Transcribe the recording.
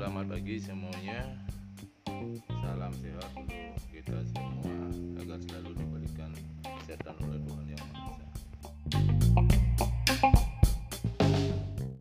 selamat pagi semuanya. Salam sehat untuk kita semua Agar selalu diberikan kesehatan